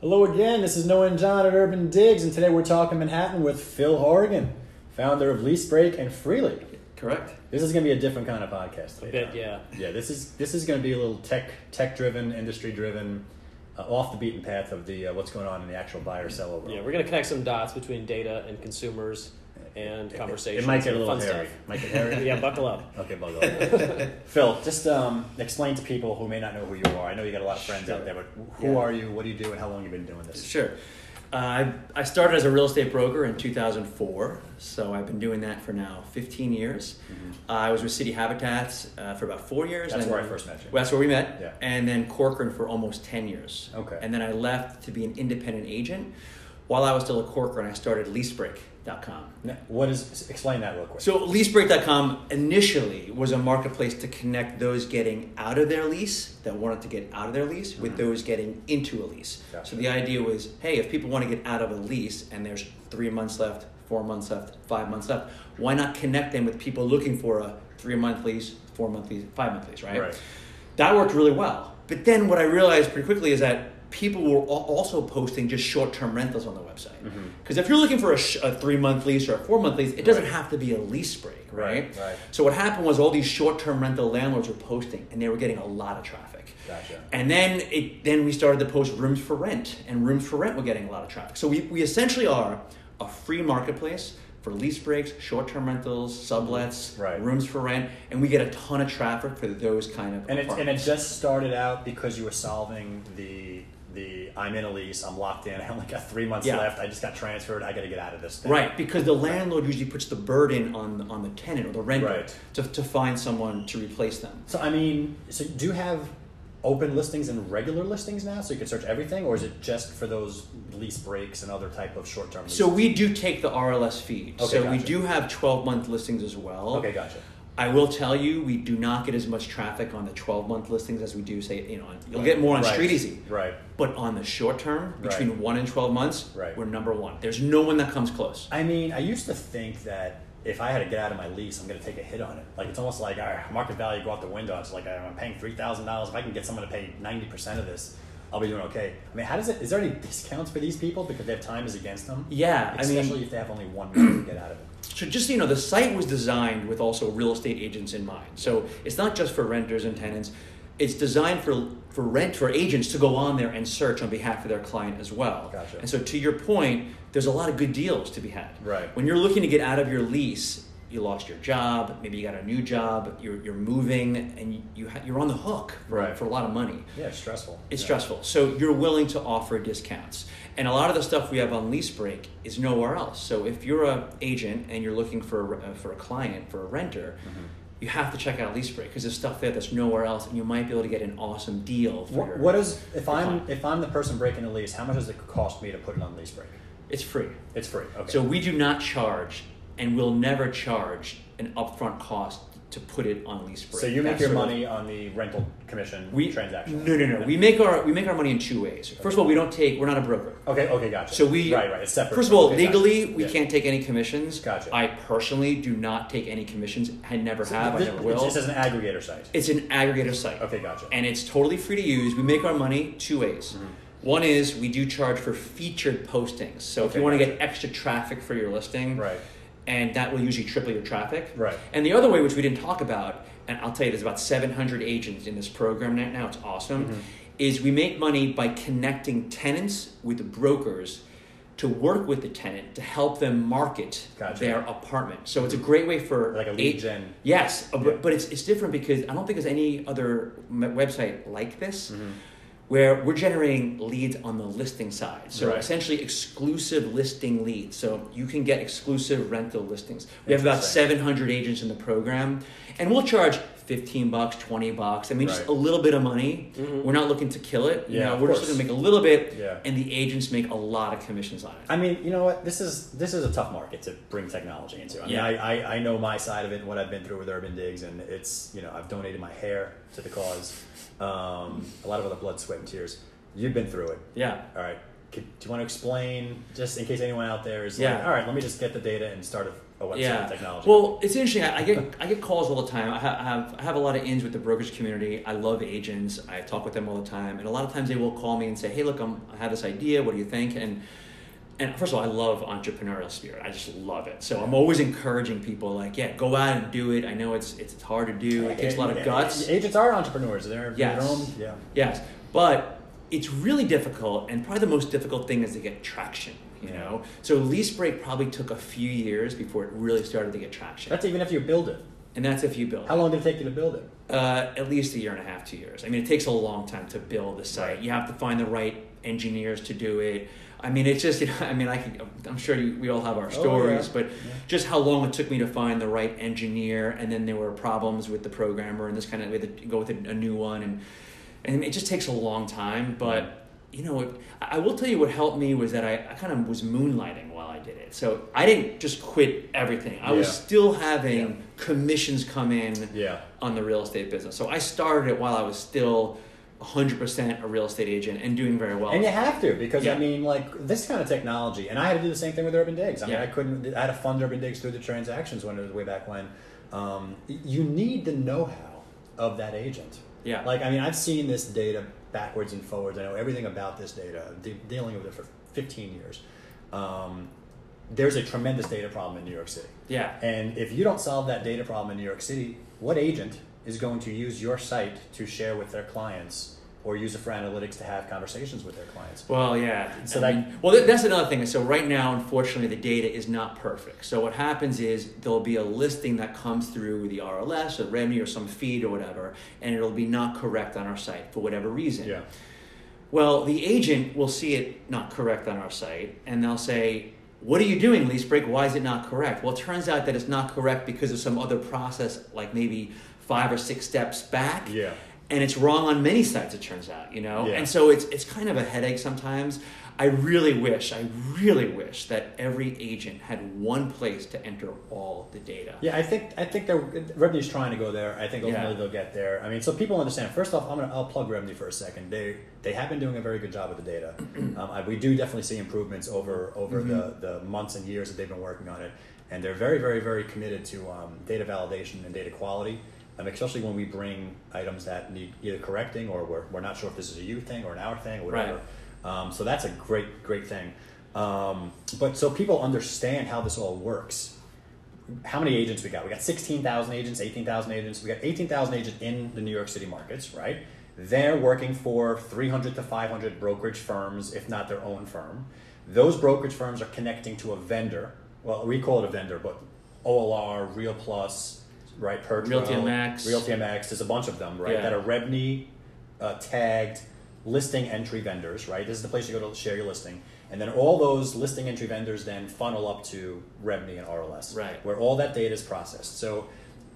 Hello again, this is Noah and John at Urban Digs, and today we're talking Manhattan with Phil Horrigan, founder of Lease Break and Freely. Correct. This is going to be a different kind of podcast. A bit, yeah. Yeah, this is this is going to be a little tech tech driven, industry driven, uh, off the beaten path of the uh, what's going on in the actual buyer seller world. Yeah, we're gonna connect some dots between data and consumers and It- It, might get a little hairy. stuff. Might get hairy. yeah, buckle up. Okay, buckle up. Phil, just um, explain to people who may not know who you are. I know you got a lot of friends out there, but who Yeah. are you? What do you do? And how long have you been doing this? Sure. Uh, I, I started as a real estate broker in 2004, so I've been doing that for now 15 years. Uh, I was with City Habitats uh, for about four years. That's where I first met you. Well, that's where we met. Yeah. And then Corcoran for almost 10 years. Okay. And then I left to be an independent agent. While I was still at Corcoran, I started LeaseBreak.com. Now, What is? Explain that real quick. So leasebreak.com initially was a marketplace to connect those getting out of their lease that wanted to get out of their lease with Mhm. those getting into a lease. Gotcha. So the idea was, hey, if people want to get out of a lease and there's three months left, four months left, five months left, why not connect them with people looking for a three month lease, four month lease, five month lease, right? Right. That worked really well. But then what I realized pretty quickly is that people were also posting just short term rentals on the website. Mm-hmm. Because if you're looking for a, sh- a three month lease or a four month lease, it doesn't Right. have to be a lease break, right? Right, right. So what happened was all these short term rental landlords were posting, and they were getting a lot of traffic. Gotcha. And then it then we started to post rooms for rent, and rooms for rent were getting a lot of traffic. So we, we essentially are a free marketplace for lease breaks, short term rentals, sublets, Right. rooms for rent, and we get a ton of traffic for those kind of And it, and it just started out because you were solving the the I'm in a lease, I'm locked in, I only got three months Yeah. left, I just got transferred, I got to get out of this thing. Right, because the landlord usually puts the burden on on the tenant or the renter Right. to, to find someone to replace them. So I mean, so do you have open listings and regular listings now, so you can search everything, or is it just for those lease breaks and other type of short term? So we do take the RLS feed. Okay, so we do have 12 month listings as well. Okay, gotcha. I will tell you, we do not get as much traffic on the 12 month listings as we do, say, you know, on, you'll Right. get more on Right. Street Easy. Right. But on the short term, between Right. 1 and 12 months, Right. we're number one. There's no one that comes close. I mean, I used to think that if I had to get out of my lease, I'm going to take a hit on it. Like it's almost like all right, market value go out the window. It's like I'm paying three thousand dollars. If I can get someone to pay ninety percent of this, I'll be doing okay. I mean, how does it? Is there any discounts for these people because their time is against them? Yeah, I mean, especially if they have only one month to get out of it. So just you know, the site was designed with also real estate agents in mind. So it's not just for renters and tenants. It's designed for for rent for agents to go on there and search on behalf of their client as well. Gotcha. And so to your point, there's a lot of good deals to be had. Right. When you're looking to get out of your lease, you lost your job, maybe you got a new job, you're, you're moving, and you, you ha- you're on the hook for, Right. for a lot of money. Yeah, it's stressful. It's Yeah. stressful. So you're willing to offer discounts. And a lot of the stuff we have on Lease Break is nowhere else. So if you're a agent and you're looking for a, uh, for a client, for a renter, Mm-hmm. you have to check out Lease Break because there's stuff there that's nowhere else, and you might be able to get an awesome deal for your. What, what is if I'm client. if I'm the person breaking the lease? How much does it cost me to put it on lease break? It's free. It's free. Okay. So we do not charge, and we'll never charge an upfront cost to put it on Lease Break. So you make That's your sort of- money on the rental commission we transaction. No, no, no. We make our we make our money in two ways. First of all, we don't take. We're not a broker. Okay. Okay. Gotcha. So we right. Right. It's separate. First of all, Okay, gotcha. legally, we Yeah. can't take any commissions. Gotcha. I personally do not take any commissions. I never So have. I never will. This is an aggregator site. It's an aggregator site. Okay. Gotcha. And it's totally free to use. We make our money two ways. Mm-hmm. One is we do charge for featured postings. So if you want to get extra traffic for your listing, Right. And that will usually triple your traffic. Right. And the other way, which we didn't talk about, and I'll tell you, there's about 700 agents in this program right now. It's awesome. Mm-hmm. Is we make money by connecting tenants with the brokers to work with the tenant to help them market Gotcha. their apartment. So it's a great way for Like a lead eight- gen. Yes, Yeah. but, but it's it's different because I don't think there's any other website like this. Mm-hmm. Where we're generating leads on the listing side. So Right. essentially exclusive listing leads. So you can get exclusive rental listings. We have about 700 agents in the program, and we'll charge 15 bucks, 20 bucks. I mean, just a little bit of money. Mhm. We're not looking to kill it. You Yeah, know, we're just going to make a little bit, Yeah. and the agents make a lot of commissions on it. I mean, you know what? This is this is a tough market to bring technology into. I mean, Yeah. I, I, I know my side of it and what I've been through with Urban Digs, and it's you know I've donated my hair to the cause, um, a lot of other blood, sweat, and tears. You've been through it. yeah. All right. Could, do you want to explain, just in case anyone out there is Yeah. like, all right, let me just get the data and start a yeah. technology. Well, it's interesting. I, I get I get calls all the time. I, have I have a lot of ins with the brokerage community. I love agents. I talk with them all the time, and a lot of times they will call me and say, "Hey, look, I'm, I have this idea. What do you think?" And and first of all, I love entrepreneurial spirit. I just love it. So I'm always encouraging people, like, yeah, go out and do it. I know it's it's hard to do. It takes a lot of guts. Agents are entrepreneurs. They're Yes. their own. Yeah. Yes, but it's really difficult, and probably the most difficult thing is to get traction. You know, so lease break probably took a few years before it really started to get traction, That's even if you build it. and that's if you build. How long did it take you to build it? Uh, at least a year and a half, two years. I mean, it takes a long time to build the site. Right. You have to find the right engineers to do it. I mean, it's just, you know, I mean, I can, I'm sure you, we all have our Oh, stories, yeah. but Yeah. just how long it took me to find the right engineer, and then there were problems with the programmer, and this kind of, had to go with a, a new one, and and it just takes a long time. But you know, it, I will tell you what helped me was that I, I kind of was moonlighting while I did it. So I didn't just quit everything. I was still having Yeah. commissions come in Yeah. on the real estate business. So I started it while I was still 100% a real estate agent and doing very well. And you have to because Yeah. I mean, like this kind of technology, and I had to do the same thing with Urban Digs. I mean, Yeah. I couldn't. I had to fund Urban Digs through the transactions when it was way back when. Um, you need the know-how of that agent. Yeah. Like I mean, I've seen this data backwards and forwards. I know everything about this data. De- dealing with it for 15 years. Um, there's a tremendous data problem in New York City. yeah. And if you don't solve that data problem in New York City, what agent is going to use your site to share with their clients or use it for analytics to have conversations with their clients? Well, yeah. So I that- mean, well, that's another thing. So right now, unfortunately, the data is not perfect. So what happens is there'll be a listing that comes through the RLS or Rebney or some feed or whatever, and it'll be not correct on our site for whatever reason. Yeah. Well, the agent will see it not correct on our site, and they'll say, "What are you doing, lease break? Why is it not correct?" Well, it turns out that it's not correct because of some other process, like maybe five or six steps back. Yeah. And it's wrong on many sites. It turns out, you know, Yeah. and so it's it's kind of a headache sometimes. I really wish, I really wish that every agent had one place to enter all the data. Yeah, I think I think they're Rebney's trying to go there. I think ultimately Yeah. they'll get there. I mean, so people understand. First off, I'm gonna I'll plug Rebney for a second. They they have been doing a very good job with the data. um, I, we do definitely see improvements over over the, the months and years that they've been working on it, and they're very very very committed to um, data validation and data quality. Um, especially when we bring items that need either correcting or we're, we're not sure if this is a you thing or an our thing or whatever. Um, so that's a great great thing. Um, but so people understand how this all works how many agents we got? We got 16,000 agents, 18,000 agents. We got 18,000 agents in the New York City markets, right? They're working for 300 to 500 brokerage firms, if not their own firm. Those brokerage firms are connecting to a vendor. Well, we call it a vendor, but OLR, Real Plus, right? Perchwell, Realty MX. Realty MX. There's a bunch of them, right? Yeah. That are Rebney uh, tagged listing entry vendors, right? This is the place you go to share your listing. And then all those listing entry vendors then funnel up to Rebney and RLS, Right. where all that data is processed. So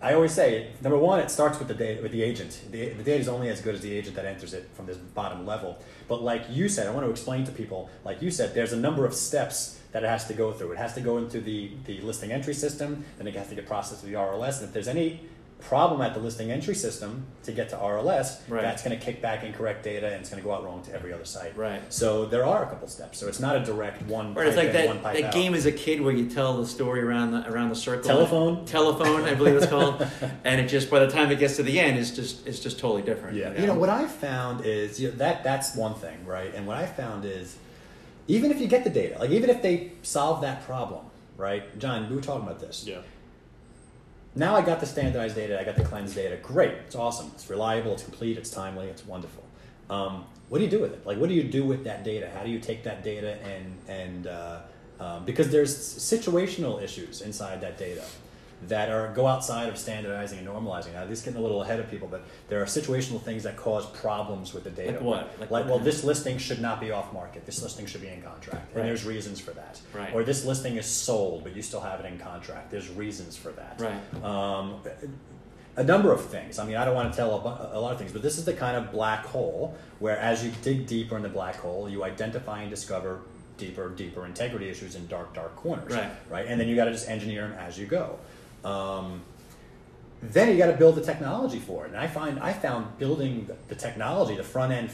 I always say, number one, it starts with the data, with the agent. The, the data is only as good as the agent that enters it from this bottom level. But like you said, I want to explain to people, like you said, there's a number of steps that it has to go through. It has to go into the, the listing entry system, then it has to get processed to the RLS. And if there's any problem at the listing entry system to get to RLS, Right. that's going to kick back incorrect data and it's going to go out wrong to every other site. Right. So there are a couple steps. So it's not a direct one. Or it's like in, that, one pipe that out. game as a kid where you tell the story around the around the circle. Telephone? Telephone, I believe it's called. and it just by the time it gets to the end, it's just it's just totally different. Yeah. You know what I found is you know, that that's one thing, right? And what I found is even if you get the data, like even if they solve that problem, right? John, we were talking about this. Yeah. Now I got the standardized data, I got the cleansed data. Great, it's awesome, it's reliable, it's complete, it's timely, it's wonderful. Um, what do you do with it? Like, what do you do with that data? How do you take that data and and uh, um, because there's situational issues inside that data that are go outside of standardizing and normalizing. Now, this is getting a little ahead of people, but there are situational things that cause problems with the data. Like what? Like Like, well, this listing should not be off market. This listing should be in contract, Right. and there's reasons for that. Right. Or this listing is sold, but you still have it in contract. There's reasons for that. Right. Um, a number of things. I mean, I don't want to tell a lot of things, but this is the kind of black hole where, as you dig deeper in the black hole, you identify and discover deeper, deeper integrity issues in dark, dark corners. Right. Right. And then you got to just engineer them as you go. Um, then you got to build the technology for it. And I find I found building the, technology, the front end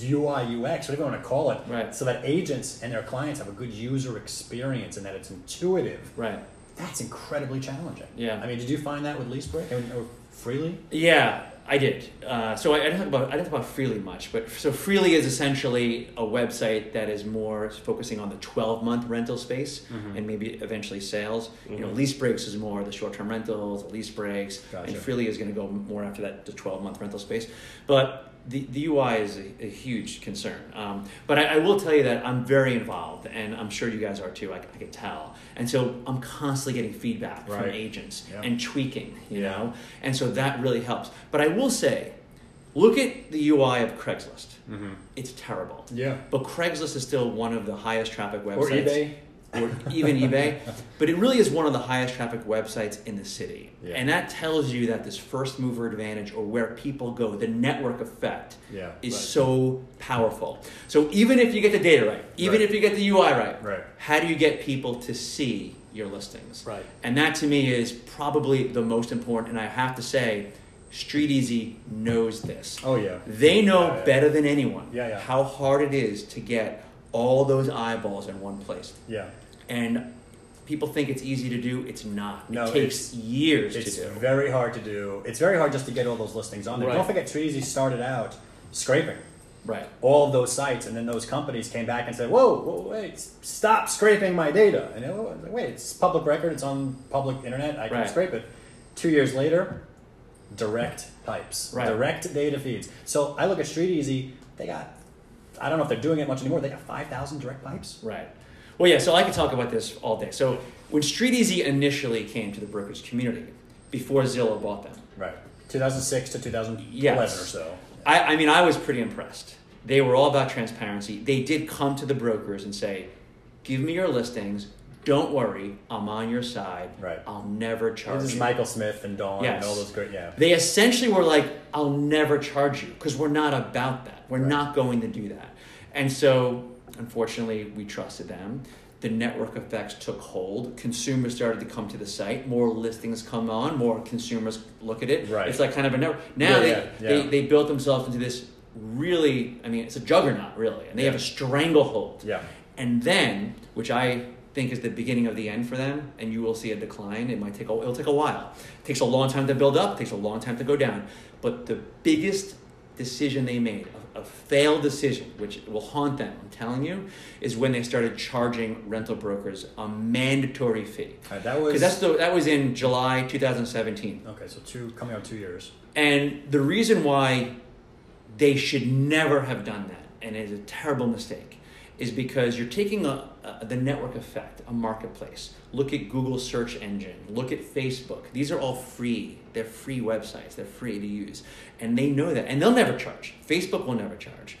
UI UX, whatever you want to call it, Right. so that agents and their clients have a good user experience and that it's intuitive Right. That's incredibly challenging. Yeah. I mean, did you find that with LeaseBreak or Freely? Yeah, I did. Uh, so I, I didn't talk about I didn't talk about Freely much, but so Freely is essentially a website that is more focusing on the twelve month rental space Mm-hmm. and maybe eventually sales. You know, lease breaks is more the short term rentals, the lease breaks, Gotcha. and Freely is going to go more after that the twelve month rental space. But the, the UI is a, a huge concern. Um, but I, I will tell you that I'm very involved, and I'm sure you guys are too. I, I can tell, and so I'm constantly getting feedback from agents Yeah. and tweaking. You Yeah. know, and so that really helps. But I will say, look at the UI of Craigslist. Mm-hmm. It's terrible. Yeah. But Craigslist is still one of the highest traffic websites. Or eBay. Or even eBay. But it really is one of the highest traffic websites in the city. Yeah. And that tells you that this first mover advantage or where people go, the network effect, Yeah. is right. so powerful. So even if you get the data right, even Right. if you get the UI right, Right. how do you get people to see your listings? Right. And that to me is probably the most important. And I have to say, Street Easy knows this. Oh yeah. They know Yeah, yeah. better than anyone Yeah, yeah. how hard it is to get all those eyeballs in one place. Yeah. And people think it's easy to do. It's not. No, it takes years It's to do. very hard to do. It's very hard just to get all those listings on there. Right. Don't forget, Street Easy started out scraping Right. all of those sites, and then those companies came back and said, "Whoa, whoa wait, stop scraping my data!" And it, was like, wait, it's public record. It's on public internet. I can Right. scrape it. Two years later, direct pipes, Right. direct data feeds. So I look at Street Easy. They got. I don't know if they're doing it much anymore. They got five thousand direct pipes. Right. Well, yeah, so I could talk about this all day. So when Street Easy initially came to the brokerage community, before Zillow bought them, Right. 2006 to 2011 Yes. or so. I, I mean, I was pretty impressed. They were all about transparency. They did come to the brokers and say, give me your listings. Don't worry, I'm on your side. Right. I'll never charge you. This is. Michael Smith and Dawn Yes. and all those great. Yeah. They essentially were like, I'll never charge you because we're not about that. We're Right. not going to do that. And so, unfortunately, we trusted them. The network effects took hold. Consumers started to come to the site. More listings come on. More consumers look at it. Right. It's like kind of a network. Now Yeah, they, yeah, They, yeah. they built themselves into this really, I mean, it's a juggernaut, really. And they have a stranglehold. Yeah. And then, which I think is the beginning of the end for them, and you will see a decline. It might take a, it'll take a while. It takes a long time to build up. It takes a long time to go down. But the biggest decision they made, a, a failed decision, which will haunt them, I'm telling you, is when they started charging rental brokers a mandatory fee. Right, that was that's the that was in July 2017. okay. So two coming on two years. And the reason why they should never have done that, and it is a terrible mistake, is because you're taking a, a, the network effect, a marketplace. Look at Google search engine. Look at Facebook. These are all free. They're free websites. They're free to use, and they know that, and they'll never charge. Facebook will never charge.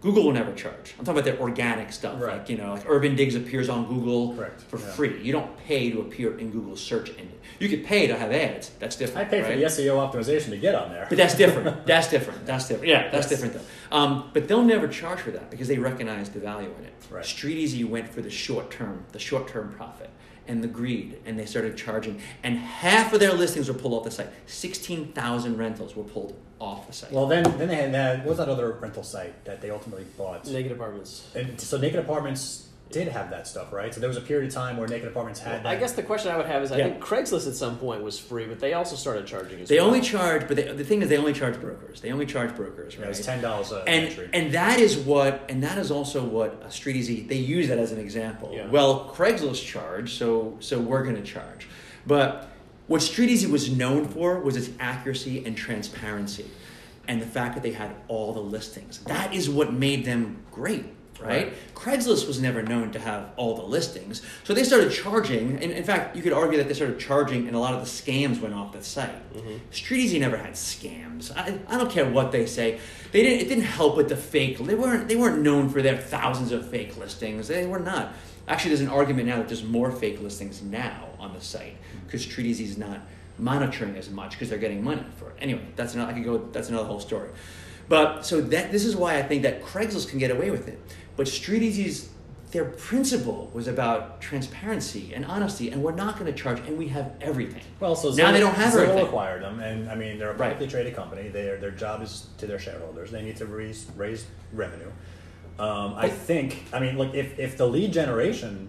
Google will never charge. I'm talking about their organic stuff, Right. like you know, like Urban Digs appears on Google Correct, for yeah. free. You don't pay to appear in Google's search engine. You could pay to have ads. That's different. I paid right? for the SEO optimization to get on there. But that's different. That's different. That's different. Yeah, that's Yes. different though. Um, but they'll never charge for that because they recognize the value in it. Right. Street Easy went for the short term, the short term profit and the greed, and they started charging. And half of their listings were pulled off the site. Sixteen thousand rentals were pulled off the site. Well, then then they had that. What was that other rental site that they ultimately bought? Naked apartments. And so Naked Apartments did have that stuff, right? So there was a period of time where Naked Apartments had. I that. guess the question I would have is I Yeah. think Craigslist at some point was free, but they also started charging as they well. only charge, but they, the thing is, they only charge brokers. They only charge brokers, Yeah, right? it was ten dollars an and entry. and that is what and that is also what Street Easy they use that as an example. Yeah. Well, Craigslist charge, so so we're going to charge. But what Street Easy was known for was its accuracy and transparency, and the fact that they had all the listings. That is what made them great. Right? Craigslist was never known to have all the listings. So they started charging, and in fact, you could argue that they started charging and a lot of the scams went off the site. Mm-hmm. Street Easy never had scams. I, I don't care what they say. They didn't it didn't help with the fake. They weren't they weren't known for their thousands of fake listings. They were not. Actually there's an argument now that there's more fake listings now on the site because Street Easy is not monitoring as much because they're getting money for it. Anyway, that's another I could go that's another whole story. But so that this is why I think that Craigslist can get away with it. But Street Easy's their principle was about transparency and honesty, and we're not going to charge, and we have everything. well, so now Zillow, they don't have Zillow everything. acquired them, and I mean they're a Right. publicly traded company. Their their job is to their shareholders. They need to raise raise revenue. Um, I think. I mean, look if if the lead generation.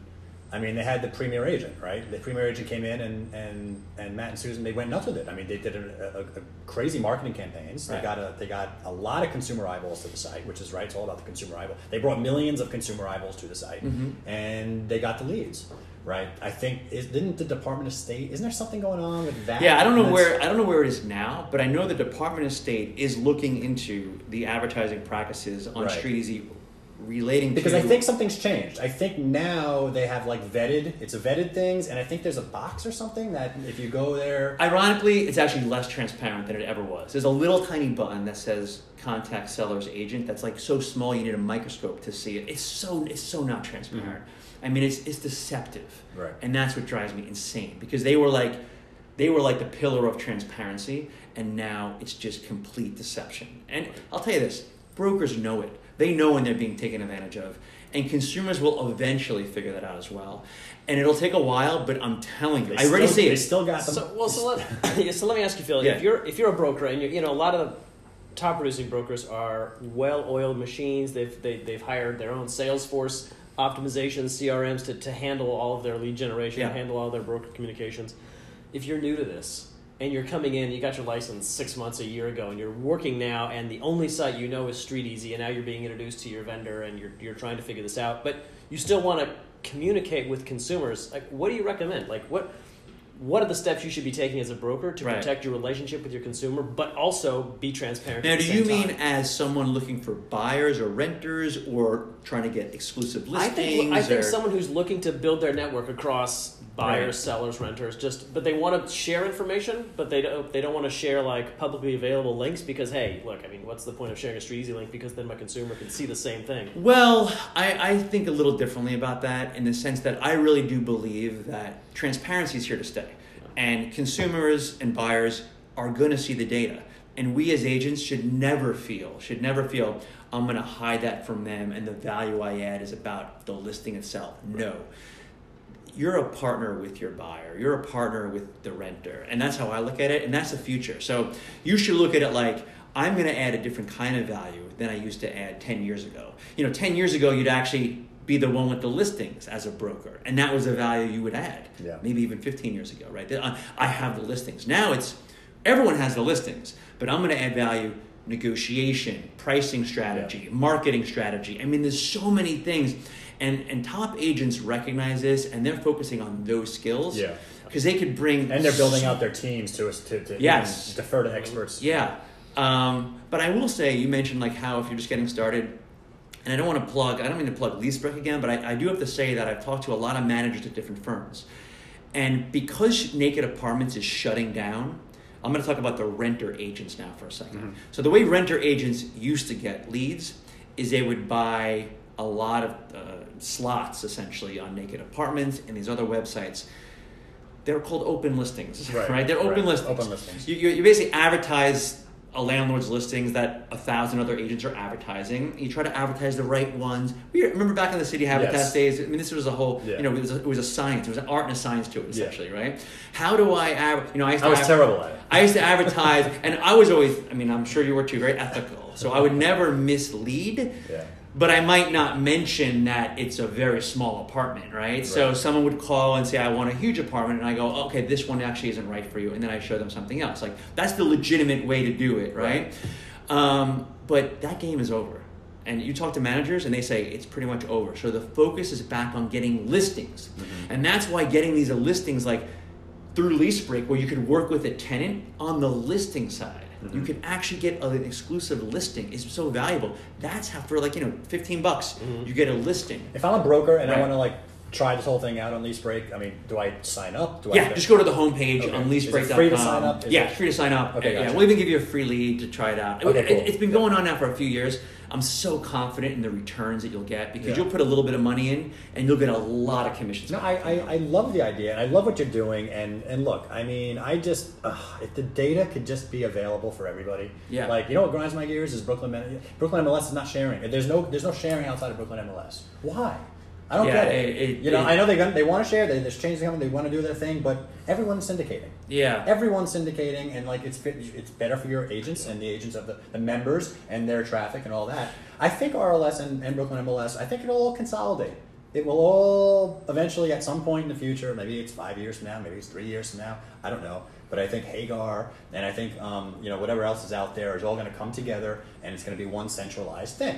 I mean, they had the premier agent, right? The premier agent came in, and and and Matt and Susan they went nuts with it. I mean, they did a, a, a crazy marketing campaigns. They Right. got a they got a lot of consumer eyeballs to the site, which is right. It's all about the consumer eyeball. They brought millions of consumer eyeballs to the site, Mm-hmm. and they got the leads, right? I think is, didn't the Department of State? Isn't there something going on with that? Yeah, I don't know where I don't know where it is now, but I know the Department of State is looking into the advertising practices on Right. Street Easy relating Because to I think something's changed. I think now they have like vetted. It's a vetted things, and I think there's a box or something that if you go there, Ironically, it's actually less transparent than it ever was. There's a little tiny button that says "Contact Seller's Agent." That's like so small you need a microscope to see it. It's so it's so not transparent. I mean, it's it's deceptive, Mm-hmm. Right. and that's what drives me insane because they were like they were like the pillar of transparency, and now it's just complete deception. And I'll tell you this: brokers know it. They know when they're being taken advantage of, and consumers will eventually figure that out as well. And it'll take a while, but I'm telling you, they I already still, see They it. still got some. So, well, so let, yeah, so let me ask you, Phil. Yeah. If you're if you're a broker and you're, you know a lot of the top producing brokers are well-oiled machines. They've they, they've hired their own Salesforce optimization CRMs to, to handle all of their lead generation, Yeah. handle all their broker communications. If you're new to this and you're coming in, you got your license six months, a year ago, and you're working now, and the only site you know is Street Easy, and now you're being introduced to your vendor, and you're you're trying to figure this out, but you still want to communicate with consumers. Like, what do you recommend? Like, what what are the steps you should be taking as a broker to Right. protect your relationship with your consumer, but also be transparent? Now, do you mean time? as someone looking for buyers or renters or trying to get exclusive I listings? think I think or- someone who's looking to build their network across buyers, Right. sellers, renters, just but they want to share information, but they don't they don't want to share like publicly available links because hey, look, I mean, what's the point of sharing a Street Easy link because then my consumer can see the same thing. Well, I, I think a little differently about that in the sense that I really do believe that transparency is here to stay. And consumers and buyers are going to see the data. And we as agents should never feel, should never feel, I'm going to hide that from them and the value I add is about the listing itself. No. You're a partner with your buyer. You're a partner with the renter. And that's how I look at it. And that's the future. So you should look at it like, I'm going to add a different kind of value than I used to add 10 years ago. You know, 10 years ago, you'd actually be the one with the listings as a broker. And that was a value you would add. Yeah. Maybe even 15 years ago, right? I I have the listings. Now it's everyone has the listings, but I'm going to add value negotiation, pricing strategy, marketing strategy. I mean, there's so many things. And, and top agents recognize this and they're focusing on those skills Yeah. because they could bring and they're building so- out their teams to us to, to Yes. defer to experts. yeah. Um, but I will say, you mentioned like how if you're just getting started, and I don't want to plug, I don't mean to plug LeaseBreak again, but I, I do have to say that I've talked to a lot of managers at different firms. And because Naked Apartments is shutting down, I'm going to talk about the renter agents now for a 2nd So the way renter agents used to get leads is they would buy a lot of uh, slots essentially on Naked Apartments and these other websites. They're called open listings, Right, right? They're open right. listings. Open listings. You, you, you basically advertise a landlord's listings that a thousand other agents are advertising. You try to advertise the right ones. We remember back in the city habitat Yes. days. I mean, this was a whole. Yeah. You know, it was a, it was a science. It was an art and a science to it, Yeah. essentially, right? How do I? Ad, you know, I used to I was ad- terrible at it. I used to advertise, and I was always. I mean, I'm sure you were too. Very ethical. So I would never mislead. Yeah. But I might not mention that it's a very small apartment, right? So someone would call and say, I want a huge apartment. And I go, okay, this one actually isn't right for you. And then I show them something else. Like, that's the legitimate way to do it, right? Um, but that game is over. And you talk to managers and they say it's pretty much over. So the focus is back on getting listings. And that's why getting these listings like through lease break where you could work with a tenant on the listing side. You mm-hmm. can actually get an exclusive listing is so valuable. That's how for like, you know, 15 bucks, mm-hmm. you get a listing. If I'm a broker and I want to like try this whole thing out on lease break, I mean, do I sign up? Do I Yeah, just go to the homepage Okay. on Is leasebreak.com. free to sign up? Is yeah, it- free to sign up. Okay, yeah, gotcha. we'll even give you a free lead to try it out. Okay, It- cool. It's been going on now for a few years. I'm so confident in the returns that you'll get because Yeah. you'll put a little bit of money in and you'll get a lot of commissions. No. I, I, I love the idea and I love what you're doing. And, and look, I mean, I just, ugh, if the data could just be available for everybody. Yeah. Like, you know what grinds my gears is Brooklyn, Brooklyn MLS is not sharing. There's no, there's no sharing outside of Brooklyn MLS. Why? I don't Yeah, get it. it- it- you know, it- I know they they want to share. They, there's changes coming. They want to do their thing, but everyone's syndicating. yeah. Everyone's syndicating, and like it's it's better for your agents and the agents of the, the members and their traffic and all that. I think RLS and, and Brooklyn MLS. I think it'll all consolidate. It will all eventually, at some point in the future, maybe it's five years from now, maybe it's three years from now, I don't know. But I think Hagar and I think um, you know whatever else is out there is all going to come together, and it's going to be one centralized thing.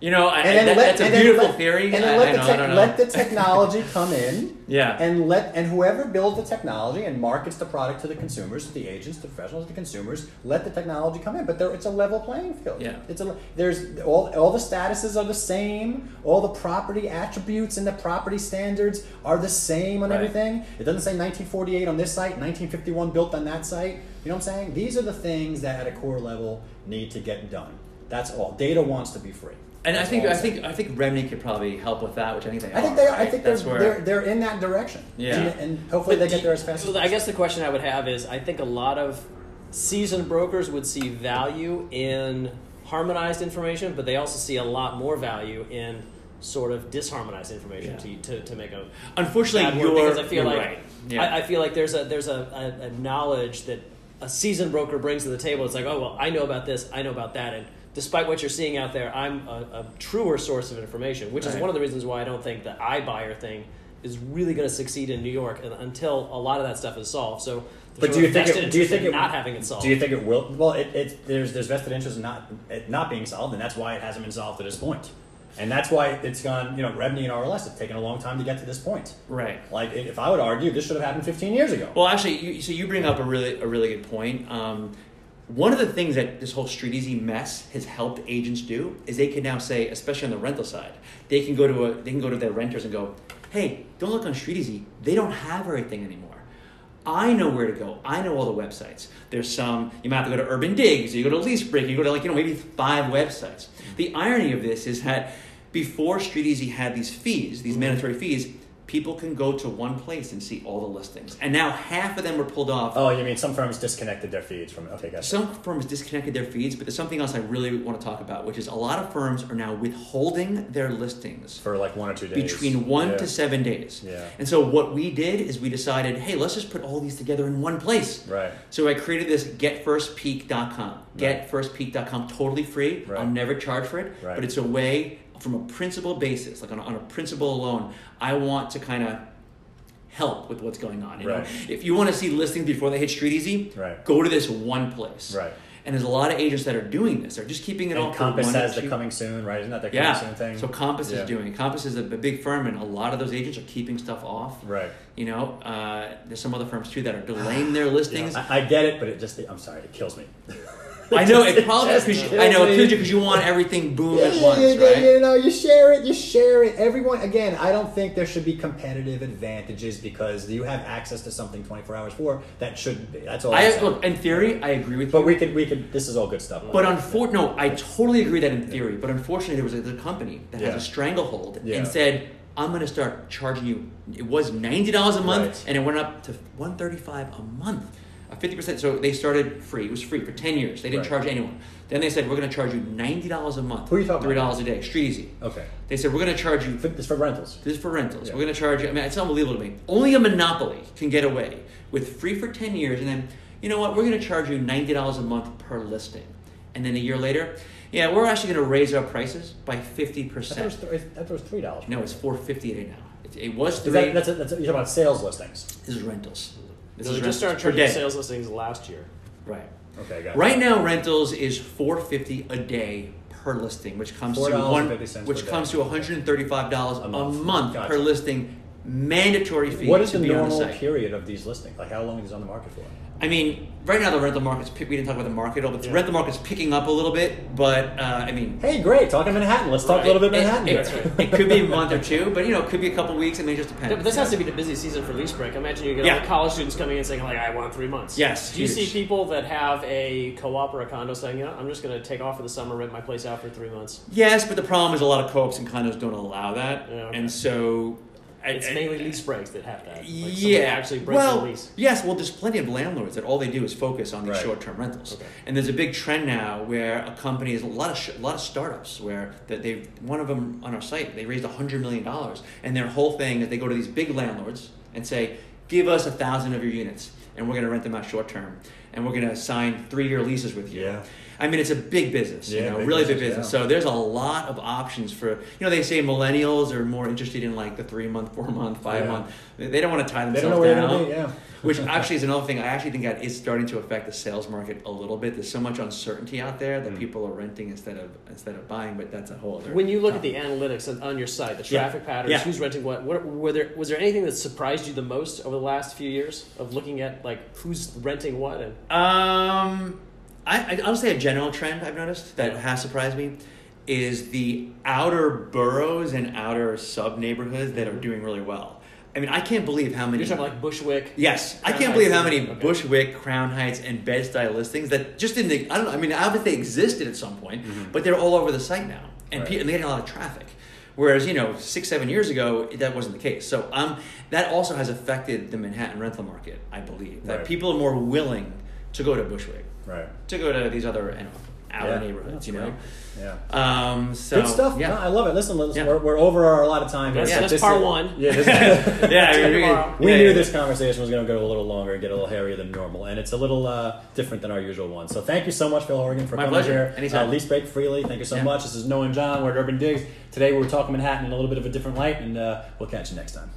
You know, I, And then that, let- that's a beautiful let- theory. And then let, I the I know. let the technology come in. Yeah. And let and whoever builds the technology and markets the product to the consumers, to the agents, to the professionals, to the consumers, let the technology come in. But there, it's a level playing field. Yeah. It's a there's all all the statuses are the same. All the property attributes and the property standards are the same on Right. everything. It doesn't say 1948 on this site, 1951 built on that site. You know what I'm saying? These are the things that at a core level need to get done. That's all. Data wants to be free. And I think all I think I think Rebney could probably help with that, which I think they I are. think they are. I think they're, where they're they're in that direction. Yeah. And, and hopefully But they get there as fast as possible. I guess the question I would have is I think a lot of seasoned brokers would see value in harmonized information, but they also see a lot more value in sort of disharmonized information Yeah. to, to, to make a Unfortunately, bad you're, because I feel you're like right. Yeah. I, I feel like there's a there's a, a, a knowledge that a seasoned broker brings to the table. It's like, oh well, I know about this, I know about that, and despite what you're seeing out there, I'm a, a truer source of information, which is one of the reasons why I don't think the iBuyer thing is really going to succeed in New York until a lot of that stuff is solved. So, But do you think it, do you interest think it, not having it solved? Do you think it will? Well, it, it there's there's vested interest in not it not being solved, and that's why it hasn't been solved to this point. And that's why it's gone. You know, Rebney and RLS have taken a long time to get to this point. right. Like, if I would argue, this should have happened 15 years ago. Well, actually, you, so you bring up a really a really good point. Um, one of the things that this whole Street Easy mess has helped agents do is they can now say, especially on the rental side, they can go to a they can go to their renters and go, "Hey, don't look on Street Easy. They don't have everything anymore. I know where to go. I know all the websites. There's some you might have to go to Urban Digs, you go to LeaseBreak, you go to like you know maybe five websites. The irony of this is that before Street Easy had these fees, these mandatory fees, people can go to one place and see all the listings. And now half of them were pulled off. oh, you mean some firms disconnected their feeds from? Okay, gotcha. Some firms disconnected their feeds, but there's something else I really want to talk about, which is a lot of firms are now withholding their listings for like one or two days. between one Yeah. to seven days. Yeah. And so what we did is we decided, hey, let's just put all these together in one place. Right. So I created this getfirstpeak.com. Getfirstpeak.com, totally free. Right. I'll never charge for it, Right. but it's a way from a principal basis, like on a, on a principle alone, I want to kind of help with what's going on. You know, Right. if you want to see listings before they hit Street Easy, Right. go to this one place. Right. And there's a lot of agents that are doing this. They're just keeping it all And for Compass has the coming soon, right? Isn't that their yeah. coming soon thing? So Compass Yeah. is doing. it. Compass is a, big firm, and a lot of those agents are keeping stuff off. Right. You know, uh, there's some other firms too that are delaying their listings. I, I get it, but it just, I'm sorry, it kills me. I know it probably because I know it you because you want everything boom at once, yeah, right? You know, you share it, you share it. Everyone, again, I don't think there should be competitive advantages because you have access to something 24 hours for that shouldn't be. That's all. I'm I look in theory, I agree with but you. we could, we could. This is all good stuff. But unfortunately, no, I totally agree that in theory. But unfortunately, there was a, a company that Yeah. has a stranglehold Yeah. and said, "I'm going to start charging you." It was ninety dollars a month, Right. and it went up to one thirty five a month, fifty percent. So they started free. It was free for ten years. They didn't Right. charge anyone. Then they said, "We're going to charge you ninety dollars a month, Who are you talking three about? dollars a day, street easy." Okay. They said, "We're going to charge you For, this for rentals. This is for rentals. Yeah. We're going to charge you. I mean, it's unbelievable to me. Only a monopoly can get away with free for 10 years, and then, you know what? We're going to charge you $90 a month per listing. And then a year later, yeah, we're actually going to raise our prices by 50%. I thought it was, th- I thought it was three dollars. no, it's 450 a day now. It, it was three. that, that's, a, that's a, you're talking about sales listings. this is rentals. This So is they just started rentals per charging sales listings last year. Right. Okay, got it. Right now, rentals is 450 a day per listing, which comes to one, which comes day. to one hundred and thirty-five dollars a month. month, Gotcha. per listing. Mandatory fee What is to the be on the normal period of these listings? Like how long is it on the market for? I mean, right now the rental market's we didn't talk about the market, but the Yeah. rental market's picking up a little bit. But uh, I mean, Hey, great. Talking Manhattan. Let's talk Right. a little bit it, Manhattan. it- here. it could be a month or two, but you know, it could be a couple weeks. I mean, it just depends. Yeah, but this has to be the busy season for lease break. Imagine you get Yeah. all the college students coming in saying like, "I want three months." Yes, Do you huge. see people that have a co-op or a condo saying, "You know, I'm just going to take off for the summer, rent my place out for three months"? Yes, but the problem is a lot of co-ops and condos don't allow that, Yeah, okay. and so I- It's I- mainly lease breaks that have that. Like yeah, actually breaks well, lease. yes. Well, there's plenty of landlords that all they do is focus on these Right. short-term rentals, Okay. and there's a big trend now where a company is a lot of sh- a lot of startups where that they one of them on our site they raised hundred million dollars, and their whole thing is they go to these big landlords and say, "Give us a thousand of your units." and we're going to rent them out short term, and we're going to sign three year leases with you. Yeah. I mean, it's a big business, you know, big really big business, business. yeah. So there's a lot of options for, you know, they say millennials are more interested in like the three month, four month, five Yeah. month. They they don't want to tie They themselves don't know where down. they're gonna be. Yeah. Which actually is another thing. I actually think that is starting to affect the sales market a little bit. There's so much uncertainty out there that Mm. people are renting instead of instead of buying. But that's a whole other. When you look at the analytics on- on your site, the Yeah. traffic patterns, Yeah. who's renting what, what, were there was there anything that surprised you the most over the last few years of looking at like who's renting what and Um, I, I, I'll say a general trend I've noticed that has surprised me is the outer boroughs and outer sub neighborhoods that are doing really well. I mean, I can't believe how many. you're talking like Bushwick. Yes, I can't believe how many Okay. Bushwick, Crown Heights, and Bed Stuy listings that just didn't. I don't know. I mean, obviously they existed at some point, Mhm. but they're all over the site now, and, Right. pe- and they're getting a lot of traffic. Whereas you know, six, seven years ago, that wasn't the case. So um, that also has affected the Manhattan rental market. I believe that Right. people are more willing to go to Bushwick, Right. to go to these other you know, outer Yeah, neighborhoods. You know. great. Yeah. Um, so Good stuff. Yeah. No, I love it. Listen, listen Yeah. we're, we're over our allotted time. here. That's, Yeah, that's This part is- one. Yeah, this, yeah, See you we- we- we yeah, knew yeah. this conversation was going to go a little longer and get a little hairier than normal, and it's a little uh, different than our usual one. So thank you so much, Phil Horgan, for My coming pleasure. here. Anytime. Uh, Lease Break Freely. Thank you so Yeah. much. This is Noah and John. We're at Urban Digs. Today we were talking Manhattan in a little bit of a different light, and uh, we'll catch you next time.